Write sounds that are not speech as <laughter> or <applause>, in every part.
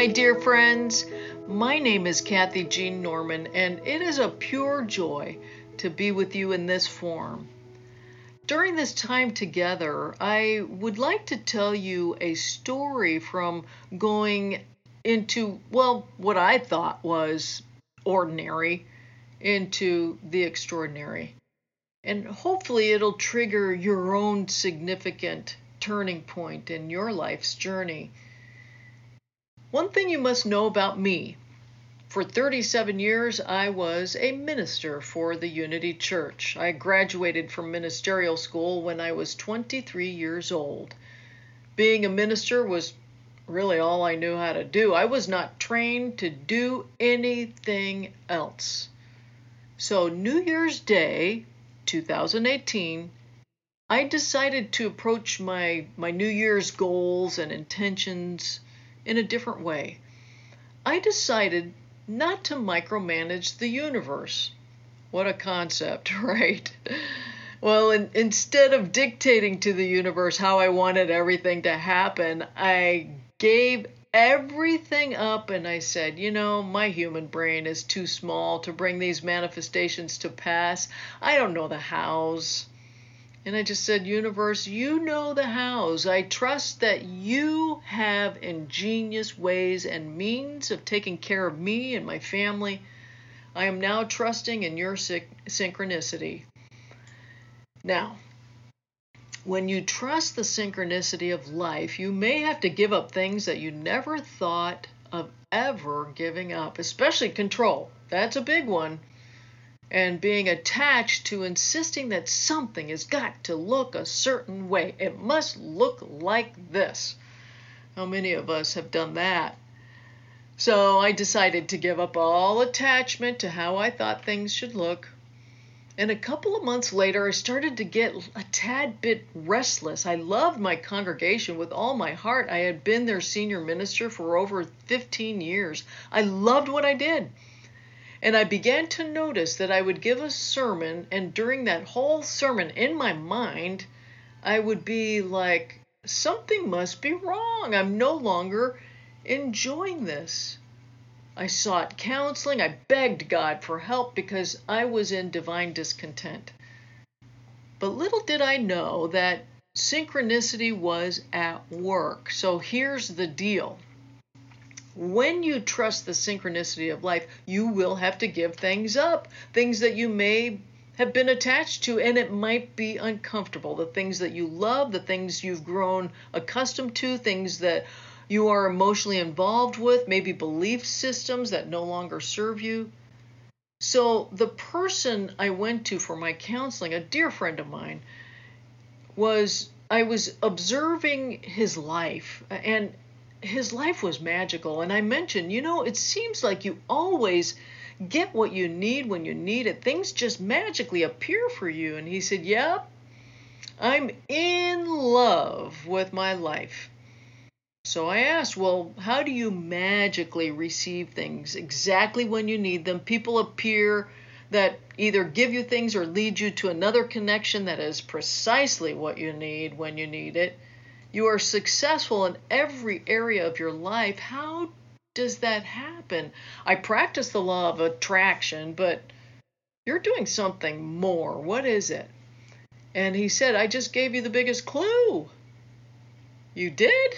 my dear friends. My name is Kathy Jean Norman, and it is a pure joy to be with you in this form. During this time together, I would like to tell you a story from going into, well, what I thought was ordinary into the extraordinary. And hopefully, it'll trigger your own significant turning point in your life's journey. One thing you must know about me for 37 years, I was a minister for the Unity Church. I graduated from ministerial school when I was 23 years old. Being a minister was really all I knew how to do. I was not trained to do anything else. So, New Year's Day 2018, I decided to approach my, my New Year's goals and intentions in a different way. I decided not to micromanage the universe. What a concept, <laughs> right? Well, in, instead of dictating to the universe how I wanted everything to happen, I gave everything up and I said, you know, my human brain is too small to bring these manifestations to pass. I don't know the hows. And I just said, Universe, you know the hows. I trust that you have ingenious ways and means of taking care of me and my family. I am now trusting in your synchronicity. Now, when you trust the synchronicity of life, you may have to give up things that you never thought of ever giving up, especially control. That's a big one and being attached to insisting that something has got to look a certain way. It must look like this. How many of us have done that? So I decided to give up all attachment to how I thought things should look. And a couple of months later, I started to get a tad bit restless. I loved my congregation with all my heart. I had been their senior minister for over 15 years. I loved what I did. And I began to notice that I would give a sermon, and during that whole sermon, in my mind, I would be like, something must be wrong. I'm no longer enjoying this. I sought counseling. I begged God for help because I was in divine discontent. But little did I know that synchronicity was at work. So here's the deal when you trust the synchronicity of life, you will have to give things up, things that you may have been attached to, and it might be uncomfortable. The things that you love, the things you've grown accustomed to, things that you are emotionally involved with, maybe belief systems that no longer serve you. So, the person I went to for my counseling, a dear friend of mine, was I was observing his life, and his life was magical. And I mentioned, you know, it seems like you always get what you need when you need it. Things just magically appear for you. And he said, Yep, I'm in love with my life. So I asked, Well, how do you magically receive things exactly when you need them? People appear that either give you things or lead you to another connection that is precisely what you need when you need it you are successful in every area of your life, how does that happen? I practice the law of attraction, but you're doing something more. What is it? And he said, I just gave you the biggest clue. You did?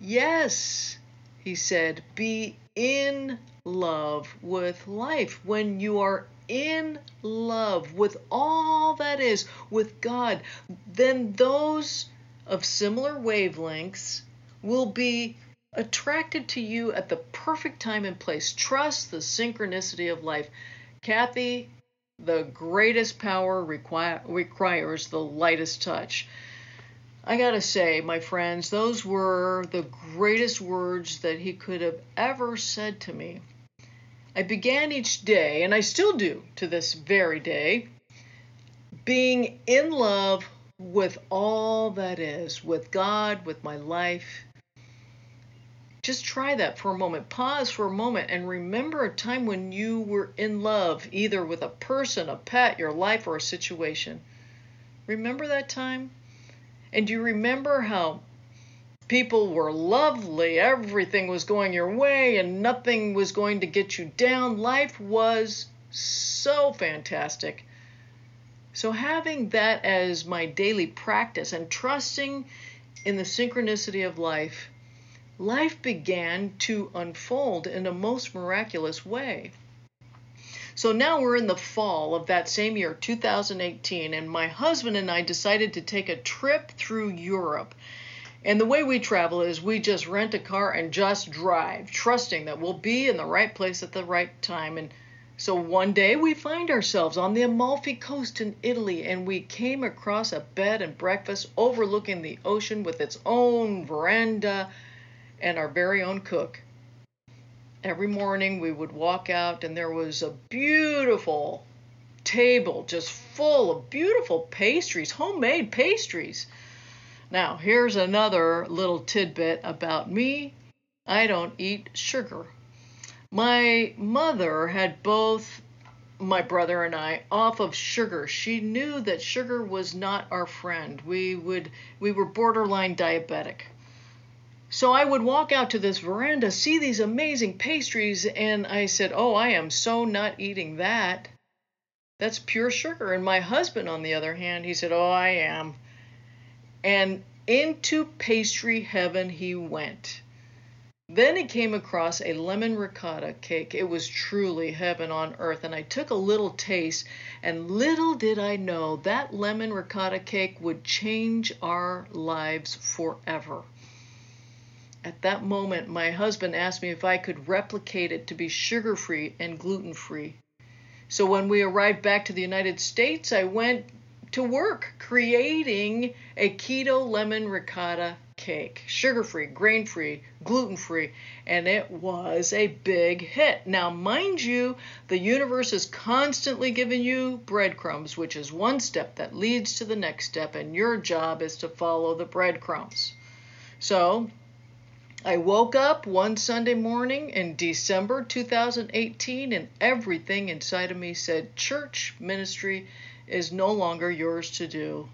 Yes, he said, be in love with life. When you are in love with all that is, with God, then those of similar wavelengths will be attracted to you at the perfect time and place. Trust the synchronicity of life. Kathy, the greatest power require, requires the lightest touch. I gotta say, my friends, those were the greatest words that he could have ever said to me. I began each day, and I still do to this very day, being in love with all that is, with God, with my life. Just try that for a moment. Pause for a moment and remember a time when you were in love, either with a person, a pet, your life, or a situation. Remember that time? And do you remember how people were lovely, everything was going your way, and nothing was going to get you down. Life was so fantastic. So, having that as my daily practice and trusting in the synchronicity of life, life began to unfold in a most miraculous way. So now we're in the fall of that same year, 2018, and my husband and I decided to take a trip through Europe. And the way we travel is we just rent a car and just drive, trusting that we'll be in the right place at the right time. And so one day we find ourselves on the Amalfi Coast in Italy, and we came across a bed and breakfast overlooking the ocean with its own veranda and our very own cook every morning we would walk out and there was a beautiful table just full of beautiful pastries, homemade pastries. Now, here's another little tidbit about me I don't eat sugar. My mother had both my brother and I off of sugar. She knew that sugar was not our friend. We would we were borderline diabetic. So I would walk out to this veranda, see these amazing pastries, and I said, Oh, I am so not eating that. That's pure sugar. And my husband, on the other hand, he said, Oh, I am. And into pastry heaven he went. Then he came across a lemon ricotta cake. It was truly heaven on earth. And I took a little taste, and little did I know that lemon ricotta cake would change our lives forever. At that moment, my husband asked me if I could replicate it to be sugar free and gluten free. So when we arrived back to the United States, I went to work creating a keto lemon ricotta cake, sugar free, grain free, gluten free, and it was a big hit. Now, mind you, the universe is constantly giving you breadcrumbs, which is one step that leads to the next step, and your job is to follow the breadcrumbs. So, I woke up one Sunday morning in December 2018 and everything inside of me said, Church ministry is no longer yours to do.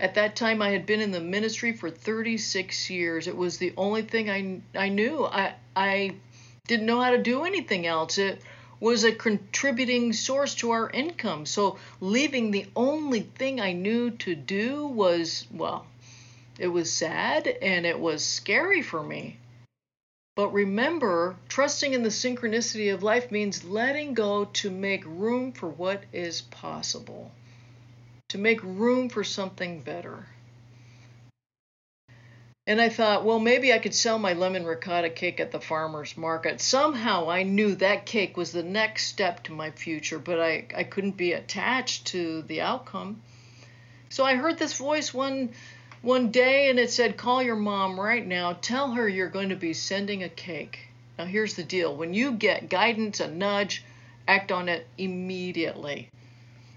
At that time, I had been in the ministry for 36 years. It was the only thing I, I knew. I, I didn't know how to do anything else. It was a contributing source to our income. So, leaving the only thing I knew to do was, well, it was sad and it was scary for me. But remember, trusting in the synchronicity of life means letting go to make room for what is possible, to make room for something better. And I thought, well, maybe I could sell my lemon ricotta cake at the farmer's market. Somehow I knew that cake was the next step to my future, but I, I couldn't be attached to the outcome. So I heard this voice one one day and it said, Call your mom right now. Tell her you're going to be sending a cake. Now, here's the deal when you get guidance, a nudge, act on it immediately.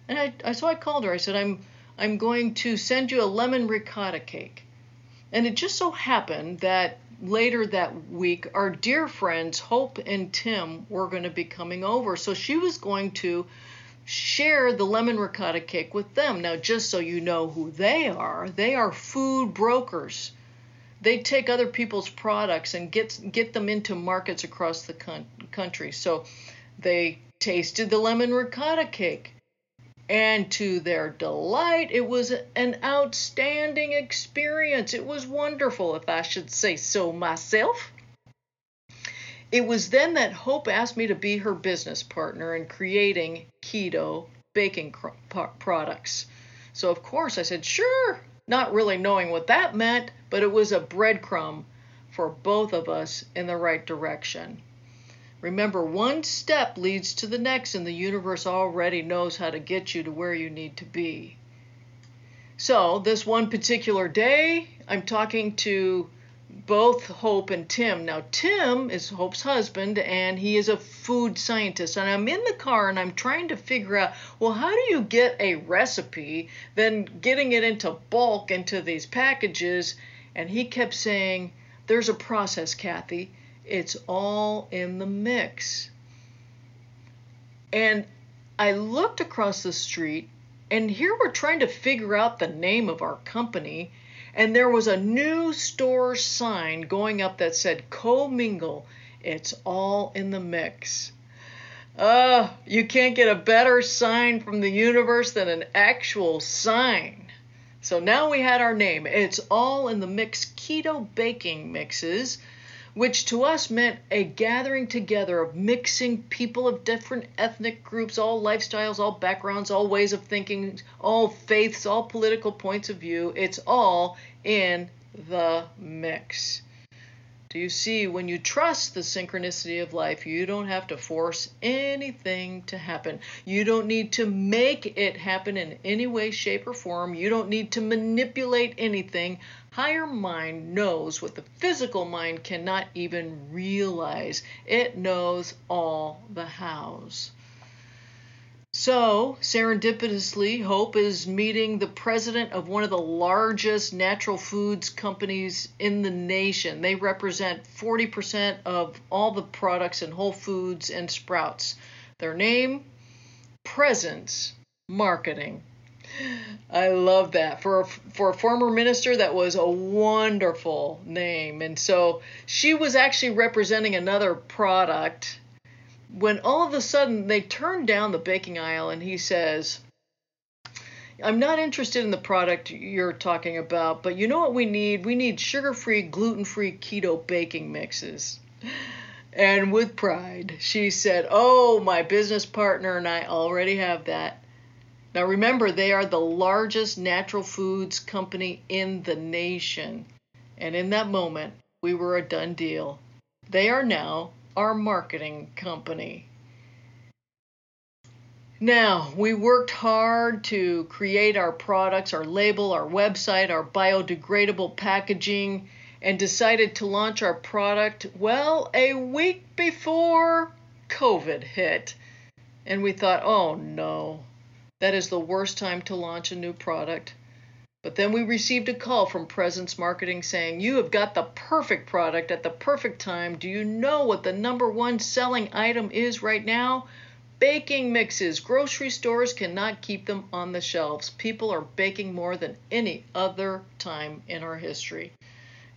And I, I so I called her. I said, I'm, I'm going to send you a lemon ricotta cake. And it just so happened that later that week, our dear friends Hope and Tim were going to be coming over. So she was going to share the lemon ricotta cake with them. Now, just so you know who they are, they are food brokers. They take other people's products and get get them into markets across the con- country. So they tasted the lemon ricotta cake. And to their delight, it was an outstanding experience. It was wonderful, if I should say so myself. It was then that Hope asked me to be her business partner in creating keto baking products. So, of course, I said, sure, not really knowing what that meant, but it was a breadcrumb for both of us in the right direction. Remember, one step leads to the next, and the universe already knows how to get you to where you need to be. So, this one particular day, I'm talking to both Hope and Tim. Now, Tim is Hope's husband, and he is a food scientist. And I'm in the car and I'm trying to figure out well, how do you get a recipe, then getting it into bulk into these packages? And he kept saying, There's a process, Kathy. It's all in the mix. And I looked across the street, and here we're trying to figure out the name of our company and there was a new store sign going up that said co-mingle it's all in the mix. Uh you can't get a better sign from the universe than an actual sign. So now we had our name. It's all in the mix. Keto baking mixes which to us meant a gathering together of mixing people of different ethnic groups, all lifestyles, all backgrounds, all ways of thinking, all faiths, all political points of view. It's all in the mix. Do you see, when you trust the synchronicity of life, you don't have to force anything to happen. You don't need to make it happen in any way, shape, or form. You don't need to manipulate anything. Higher mind knows what the physical mind cannot even realize, it knows all the hows. So, serendipitously, Hope is meeting the president of one of the largest natural foods companies in the nation. They represent 40% of all the products in Whole Foods and Sprouts. Their name? Presence Marketing. I love that. For a, for a former minister, that was a wonderful name. And so she was actually representing another product when all of a sudden they turn down the baking aisle and he says, I'm not interested in the product you're talking about, but you know what we need? We need sugar free, gluten free keto baking mixes. And with pride, she said, Oh, my business partner and I already have that. Now remember, they are the largest natural foods company in the nation. And in that moment, we were a done deal. They are now our marketing company. Now, we worked hard to create our products, our label, our website, our biodegradable packaging, and decided to launch our product, well, a week before COVID hit. And we thought, oh no, that is the worst time to launch a new product. But then we received a call from Presence Marketing saying, You have got the perfect product at the perfect time. Do you know what the number one selling item is right now? Baking mixes. Grocery stores cannot keep them on the shelves. People are baking more than any other time in our history.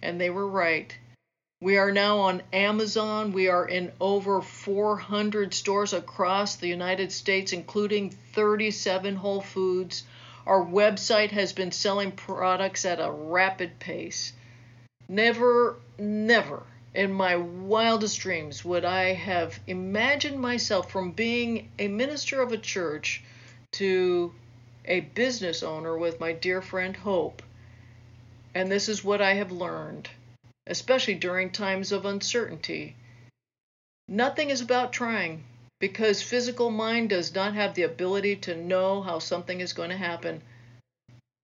And they were right. We are now on Amazon. We are in over 400 stores across the United States, including 37 Whole Foods. Our website has been selling products at a rapid pace. Never, never in my wildest dreams would I have imagined myself from being a minister of a church to a business owner with my dear friend Hope. And this is what I have learned, especially during times of uncertainty. Nothing is about trying because physical mind does not have the ability to know how something is going to happen.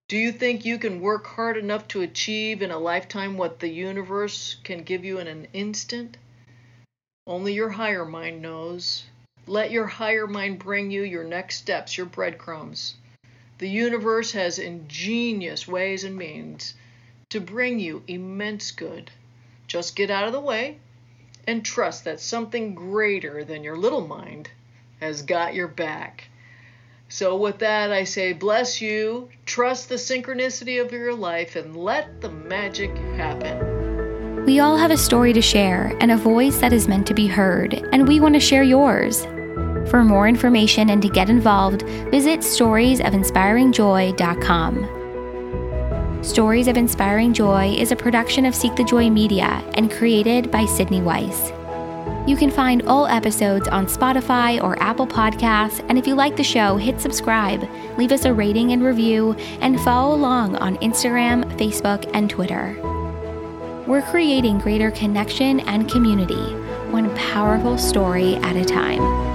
Do you think you can work hard enough to achieve in a lifetime what the universe can give you in an instant? Only your higher mind knows. Let your higher mind bring you your next steps, your breadcrumbs. The universe has ingenious ways and means to bring you immense good. Just get out of the way and trust that something greater than your little mind has got your back. So, with that, I say, bless you, trust the synchronicity of your life, and let the magic happen. We all have a story to share and a voice that is meant to be heard, and we want to share yours. For more information and to get involved, visit storiesofinspiringjoy.com. Stories of Inspiring Joy is a production of Seek the Joy Media and created by Sydney Weiss. You can find all episodes on Spotify or Apple Podcasts, and if you like the show, hit subscribe, leave us a rating and review, and follow along on Instagram, Facebook, and Twitter. We're creating greater connection and community, one powerful story at a time.